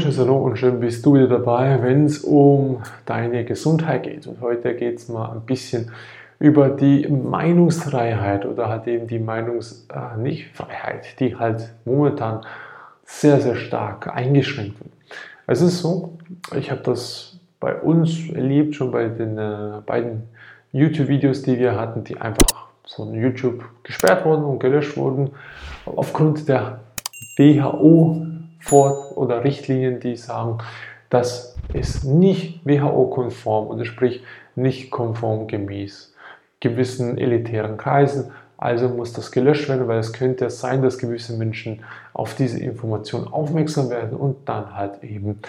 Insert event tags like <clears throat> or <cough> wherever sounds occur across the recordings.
wunderschönes Hallo und schön bist du wieder dabei, wenn es um deine Gesundheit geht. Und heute geht es mal ein bisschen über die Meinungsfreiheit oder halt eben die Meinungsnichtfreiheit, äh, die halt momentan sehr, sehr stark eingeschränkt wird. Es ist so, ich habe das bei uns erlebt, schon bei den äh, beiden YouTube-Videos, die wir hatten, die einfach von YouTube gesperrt wurden und gelöscht wurden, aufgrund der WHO vor oder Richtlinien, die sagen, das ist nicht WHO-konform oder sprich nicht konform gemäß gewissen elitären Kreisen. Also muss das gelöscht werden, weil es könnte sein, dass gewisse Menschen auf diese Information aufmerksam werden und dann halt eben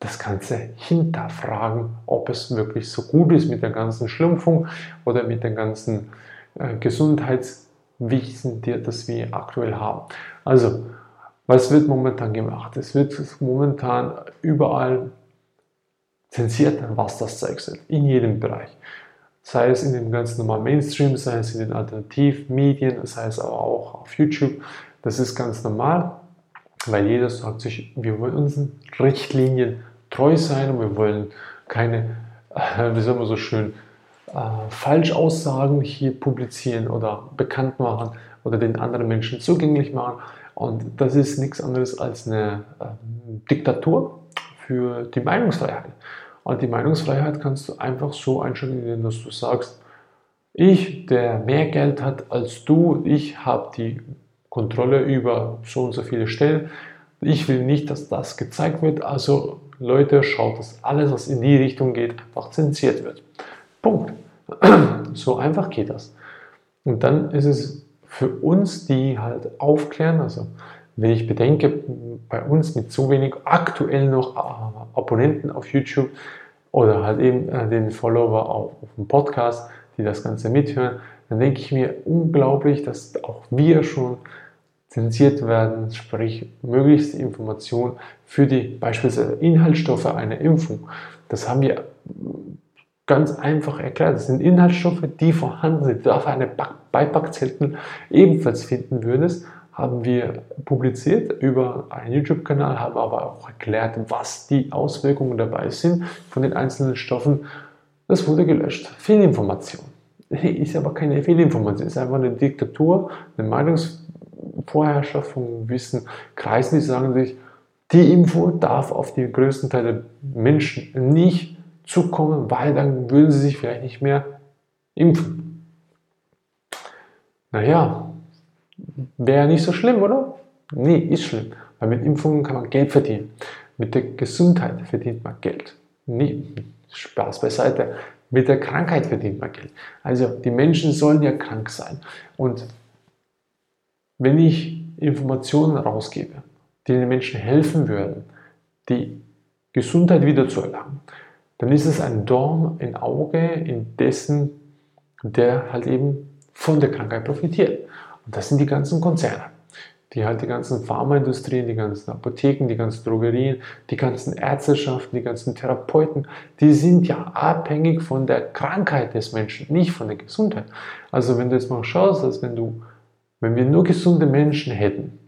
das Ganze hinterfragen, ob es wirklich so gut ist mit der ganzen Schlumpfung oder mit dem ganzen äh, Gesundheitswissen, das wir aktuell haben. Also was wird momentan gemacht? Es wird momentan überall zensiert, was das Zeug ist, in jedem Bereich. Sei es in dem ganzen normalen Mainstream, sei es in den Alternativmedien, sei es aber auch auf YouTube. Das ist ganz normal, weil jeder sagt sich, wir wollen unseren Richtlinien treu sein und wir wollen keine, <laughs> wie soll man so schön, äh, Falschaussagen hier publizieren oder bekannt machen oder den anderen Menschen zugänglich machen. Und das ist nichts anderes als eine äh, Diktatur für die Meinungsfreiheit. Und die Meinungsfreiheit kannst du einfach so einschränken, dass du sagst, ich, der mehr Geld hat als du, ich habe die Kontrolle über so und so viele Stellen. Ich will nicht, dass das gezeigt wird. Also Leute, schaut, dass alles, was in die Richtung geht, einfach zensiert wird. Punkt. <clears throat> So einfach geht das. Und dann ist es für uns, die halt aufklären, also wenn ich bedenke, bei uns mit so wenig aktuell noch äh, Abonnenten auf YouTube oder halt eben äh, den Follower auf, auf dem Podcast, die das Ganze mithören, dann denke ich mir unglaublich, dass auch wir schon zensiert werden, sprich möglichst Informationen für die beispielsweise Inhaltsstoffe einer Impfung. Das haben wir ganz einfach erklärt. Das sind Inhaltsstoffe, die vorhanden sind, du auf einer Beipackzettel ebenfalls finden würdest, haben wir publiziert über einen YouTube-Kanal, haben aber auch erklärt, was die Auswirkungen dabei sind von den einzelnen Stoffen. Das wurde gelöscht. Fehlinformation. <laughs> Ist aber keine Fehlinformation, ist einfach eine Diktatur, eine Meinungsvorherrschaft von gewissen Kreisen, die sagen sich, die Info darf auf den größten Teil der Menschen nicht zukommen, weil dann würden sie sich vielleicht nicht mehr impfen. Naja, wäre nicht so schlimm, oder? Nee, ist schlimm, weil mit Impfungen kann man Geld verdienen. Mit der Gesundheit verdient man Geld. Nee, Spaß beiseite. Mit der Krankheit verdient man Geld. Also die Menschen sollen ja krank sein. Und wenn ich Informationen rausgebe, die den Menschen helfen würden, die Gesundheit wiederzuerlangen, dann ist es ein Dorn im Auge in dessen, der halt eben von der Krankheit profitiert. Und das sind die ganzen Konzerne, die halt die ganzen Pharmaindustrien, die ganzen Apotheken, die ganzen Drogerien, die ganzen Ärzteschaften, die ganzen Therapeuten, die sind ja abhängig von der Krankheit des Menschen, nicht von der Gesundheit. Also wenn du jetzt mal schaust, dass wenn du, wenn wir nur gesunde Menschen hätten,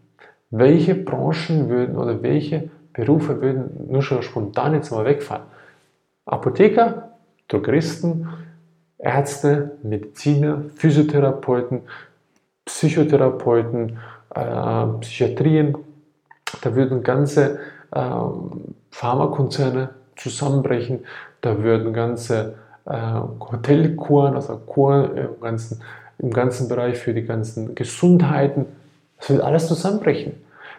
welche Branchen würden oder welche Berufe würden nur schon spontan jetzt mal wegfallen? Apotheker, Drogeristen, Ärzte, Mediziner, Physiotherapeuten, Psychotherapeuten, äh, Psychiatrien. Da würden ganze äh, Pharmakonzerne zusammenbrechen. Da würden ganze äh, Hotelkuren, also Kuren im ganzen, im ganzen Bereich für die ganzen Gesundheiten, das würde alles zusammenbrechen.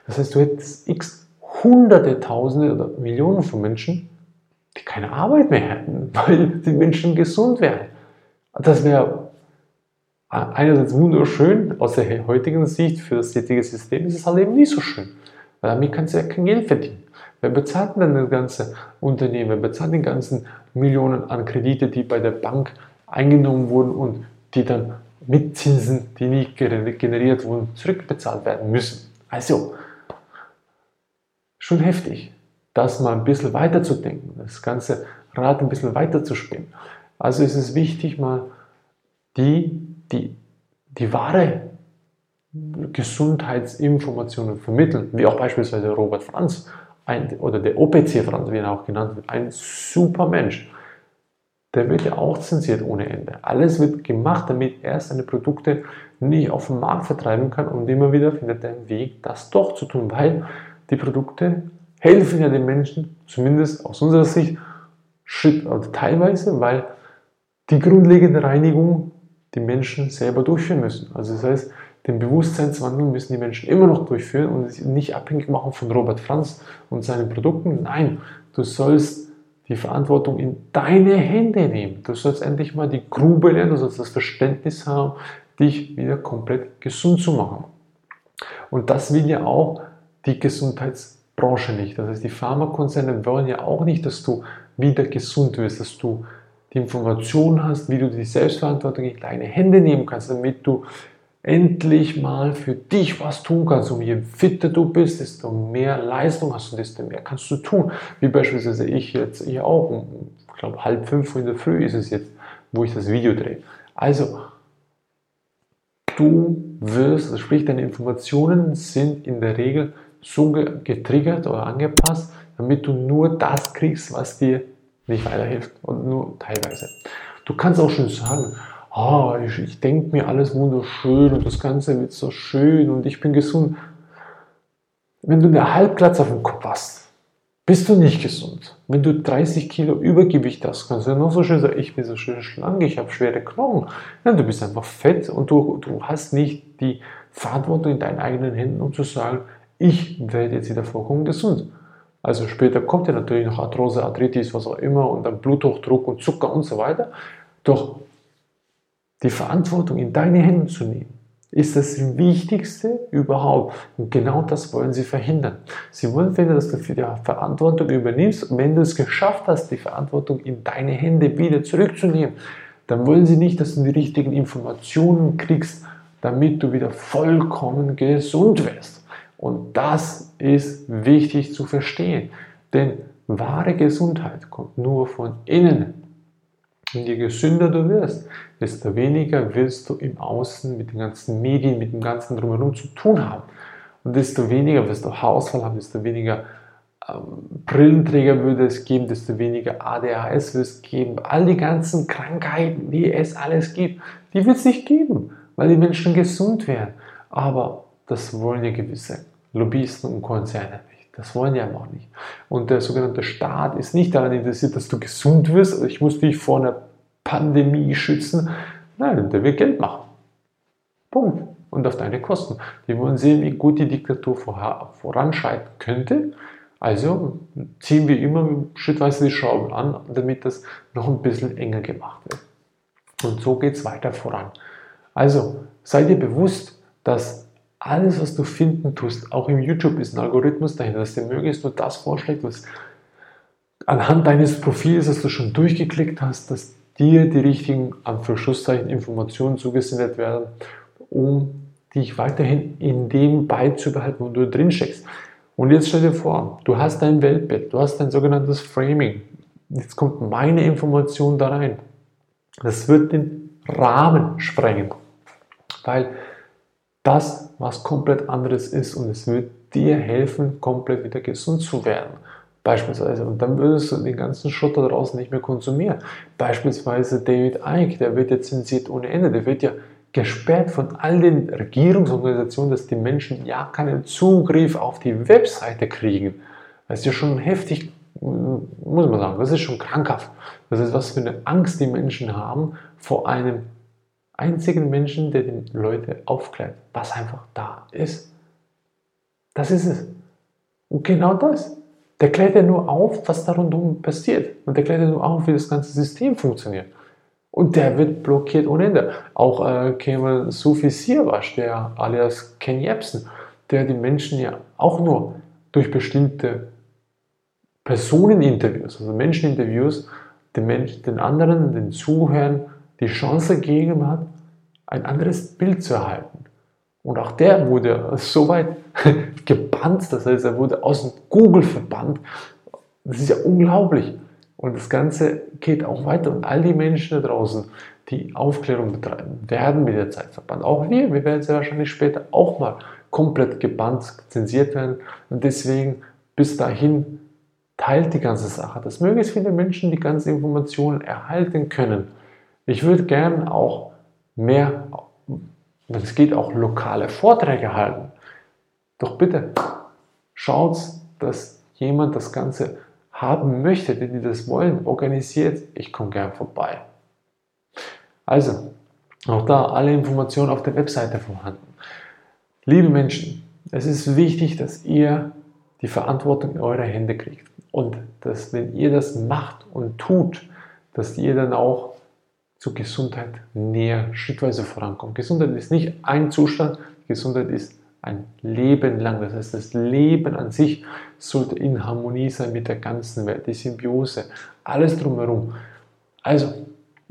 Das heißt, du hättest x Hunderte, Tausende oder Millionen von Menschen, die keine Arbeit mehr hätten, <laughs> weil die Menschen gesund wären. Das wäre einerseits wunderschön, aus der heutigen Sicht für das jetzige System ist es halt eben nicht so schön, weil damit kannst du ja kein Geld verdienen. Wer bezahlt denn das ganze Unternehmen? Wer bezahlt die ganzen Millionen an Kredite, die bei der Bank eingenommen wurden und die dann mit Zinsen, die nicht generiert wurden, zurückbezahlt werden müssen? Also, schon heftig das mal ein bisschen weiter zu denken, das ganze Rad ein bisschen weiter zu spinnen. Also ist es wichtig, mal die, die, die wahre Gesundheitsinformationen vermitteln, wie auch beispielsweise Robert Franz ein, oder der OPC Franz, wie er auch genannt wird, ein super Mensch. Der wird ja auch zensiert ohne Ende. Alles wird gemacht, damit er seine Produkte nicht auf dem Markt vertreiben kann und immer wieder findet er einen Weg, das doch zu tun, weil die Produkte helfen ja den Menschen, zumindest aus unserer Sicht, Schritt oder teilweise, weil die grundlegende Reinigung die Menschen selber durchführen müssen. Also das heißt, den Bewusstseinswandel müssen die Menschen immer noch durchführen und sich nicht abhängig machen von Robert Franz und seinen Produkten. Nein, du sollst die Verantwortung in deine Hände nehmen. Du sollst endlich mal die Grube lernen, du sollst das Verständnis haben, dich wieder komplett gesund zu machen. Und das will ja auch die Gesundheitsbranche nicht. Das heißt, die Pharmakonzerne wollen ja auch nicht, dass du wieder gesund wirst, dass du die Information hast, wie du die Selbstverantwortung in deine Hände nehmen kannst, damit du endlich mal für dich was tun kannst. Und je fitter du bist, desto mehr Leistung hast du, desto mehr kannst du tun. Wie beispielsweise ich jetzt, ich auch, ich glaube halb fünf in der Früh ist es jetzt, wo ich das Video drehe. Also, du wirst, also sprich deine Informationen sind in der Regel so getriggert oder angepasst, damit du nur das kriegst, was dir nicht weiterhilft und nur teilweise. Du kannst auch schon sagen, oh, ich, ich denke mir alles wunderschön und das Ganze wird so schön und ich bin gesund. Wenn du eine Halbglatze auf dem Kopf hast, bist du nicht gesund. Wenn du 30 Kilo Übergewicht hast, kannst du ja noch so schön sagen, ich bin so schön schlank, ich habe schwere Knochen. Nein, du bist einfach fett und du, du hast nicht die Verantwortung in deinen eigenen Händen, um zu sagen, ich werde jetzt wieder vollkommen gesund. Also später kommt ja natürlich noch Arthrose, Arthritis, was auch immer und dann Bluthochdruck und Zucker und so weiter. Doch die Verantwortung in deine Hände zu nehmen, ist das Wichtigste überhaupt. Und genau das wollen sie verhindern. Sie wollen verhindern, dass du für die Verantwortung übernimmst. Und wenn du es geschafft hast, die Verantwortung in deine Hände wieder zurückzunehmen, dann wollen sie nicht, dass du die richtigen Informationen kriegst, damit du wieder vollkommen gesund wirst. Und das ist wichtig zu verstehen. Denn wahre Gesundheit kommt nur von innen. Und je gesünder du wirst, desto weniger wirst du im Außen mit den ganzen Medien, mit dem ganzen Drumherum zu tun haben. Und desto weniger wirst du Hausfall haben, desto weniger ähm, Brillenträger würde es geben, desto weniger ADHS wird es geben. All die ganzen Krankheiten, die es alles gibt, die wird es nicht geben, weil die Menschen gesund werden. Aber das wollen ja gewisse Lobbyisten und Konzerne nicht. Das wollen die einfach nicht. Und der sogenannte Staat ist nicht daran interessiert, dass du gesund wirst. Also ich muss dich vor einer Pandemie schützen. Nein, der will Geld machen. Punkt. Und auf deine Kosten. Die wollen sehen, wie gut die Diktatur voranschreiten könnte. Also ziehen wir immer schrittweise die Schrauben an, damit das noch ein bisschen enger gemacht wird. Und so geht es weiter voran. Also sei dir bewusst, dass alles, was du finden tust, auch im YouTube ist ein Algorithmus dahinter, dass dir möglichst nur das vorschlägt, was anhand deines Profils, das du schon durchgeklickt hast, dass dir die richtigen Anführungszeichen Informationen zugesendet werden, um dich weiterhin in dem beizubehalten, wo du drin steckst. Und jetzt stell dir vor, du hast dein Weltbild, du hast dein sogenanntes Framing. Jetzt kommt meine Information da rein. Das wird den Rahmen sprengen, weil das was komplett anderes ist und es wird dir helfen, komplett wieder gesund zu werden. Beispielsweise. Und dann würdest du den ganzen Schrott da draußen nicht mehr konsumieren. Beispielsweise David Icke, der wird ja zensiert ohne Ende. Der wird ja gesperrt von all den Regierungsorganisationen, dass die Menschen ja keinen Zugriff auf die Webseite kriegen. Das ist ja schon heftig, muss man sagen. Das ist schon krankhaft. Das ist, was für eine Angst die Menschen haben vor einem einzigen Menschen, der die Leute aufklärt, was einfach da ist. Das ist es. Und genau das. Der klärt ja nur auf, was da rundum passiert. Und der klärt ja nur auf, wie das ganze System funktioniert. Und der wird blockiert ohne Ende. Auch äh, käme Sufi Sirwasch, der alias Ken Jebsen, der die Menschen ja auch nur durch bestimmte Personeninterviews, also Menscheninterviews, den, Menschen, den anderen, den Zuhörern die Chance gegeben hat, ein anderes Bild zu erhalten. Und auch der wurde so weit <laughs> gebannt, das heißt, er wurde aus Google verbannt. Das ist ja unglaublich. Und das Ganze geht auch weiter. Und all die Menschen da draußen, die Aufklärung betreiben, werden mit der Zeit verbannt. Auch wir, wir werden sehr wahrscheinlich später auch mal komplett gebannt, zensiert werden. Und deswegen Bis dahin teilt die ganze Sache, dass möglichst viele Menschen die ganze Informationen erhalten können. Ich würde gern auch mehr, wenn es geht, auch lokale Vorträge halten. Doch bitte schaut, dass jemand das Ganze haben möchte, die, die das wollen, organisiert. Ich komme gern vorbei. Also, auch da alle Informationen auf der Webseite vorhanden. Liebe Menschen, es ist wichtig, dass ihr die Verantwortung in eure Hände kriegt. Und dass, wenn ihr das macht und tut, dass ihr dann auch zur Gesundheit näher schrittweise vorankommt. Gesundheit ist nicht ein Zustand, Gesundheit ist ein Leben lang. Das heißt, das Leben an sich sollte in Harmonie sein mit der ganzen Welt, die Symbiose, alles drumherum. Also,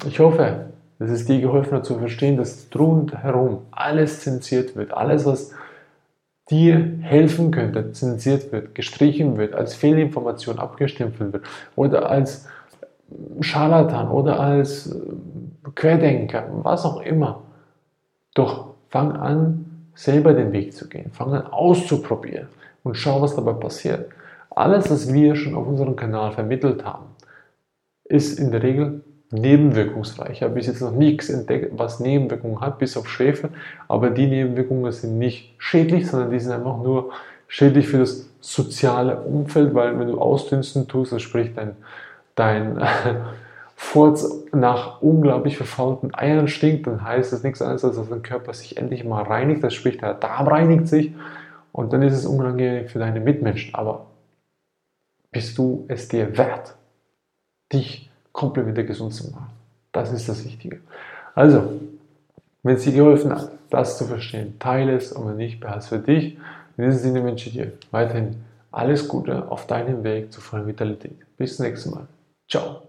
ich hoffe, dass es dir geholfen hat zu verstehen, dass drumherum alles zensiert wird, alles, was dir helfen könnte, zensiert wird, gestrichen wird, als Fehlinformation abgestempelt wird oder als Scharlatan oder als äh, Querdenker, was auch immer. Doch fang an, selber den Weg zu gehen. Fang an, auszuprobieren und schau, was dabei passiert. Alles, was wir schon auf unserem Kanal vermittelt haben, ist in der Regel nebenwirkungsreich. Ich habe bis jetzt noch nichts entdeckt, was Nebenwirkungen hat, bis auf Schwefel. Aber die Nebenwirkungen sind nicht schädlich, sondern die sind einfach nur schädlich für das soziale Umfeld, weil wenn du ausdünsten tust, das spricht dein, dein Furz nach unglaublich verfaulten Eiern stinkt, dann heißt das nichts anderes, als dass dein Körper sich endlich mal reinigt. Das spricht, der Darm reinigt sich und dann ist es unangenehm für deine Mitmenschen. Aber bist du es dir wert, dich komplementär gesund zu machen. Das ist das Wichtige. Also, wenn es dir geholfen hat, das zu verstehen, teile es und wenn nicht, behalte es für dich. In diesem Sinne wünsche ich dir weiterhin alles Gute auf deinem Weg zur vollen Vitalität. Bis zum nächsten Mal. 走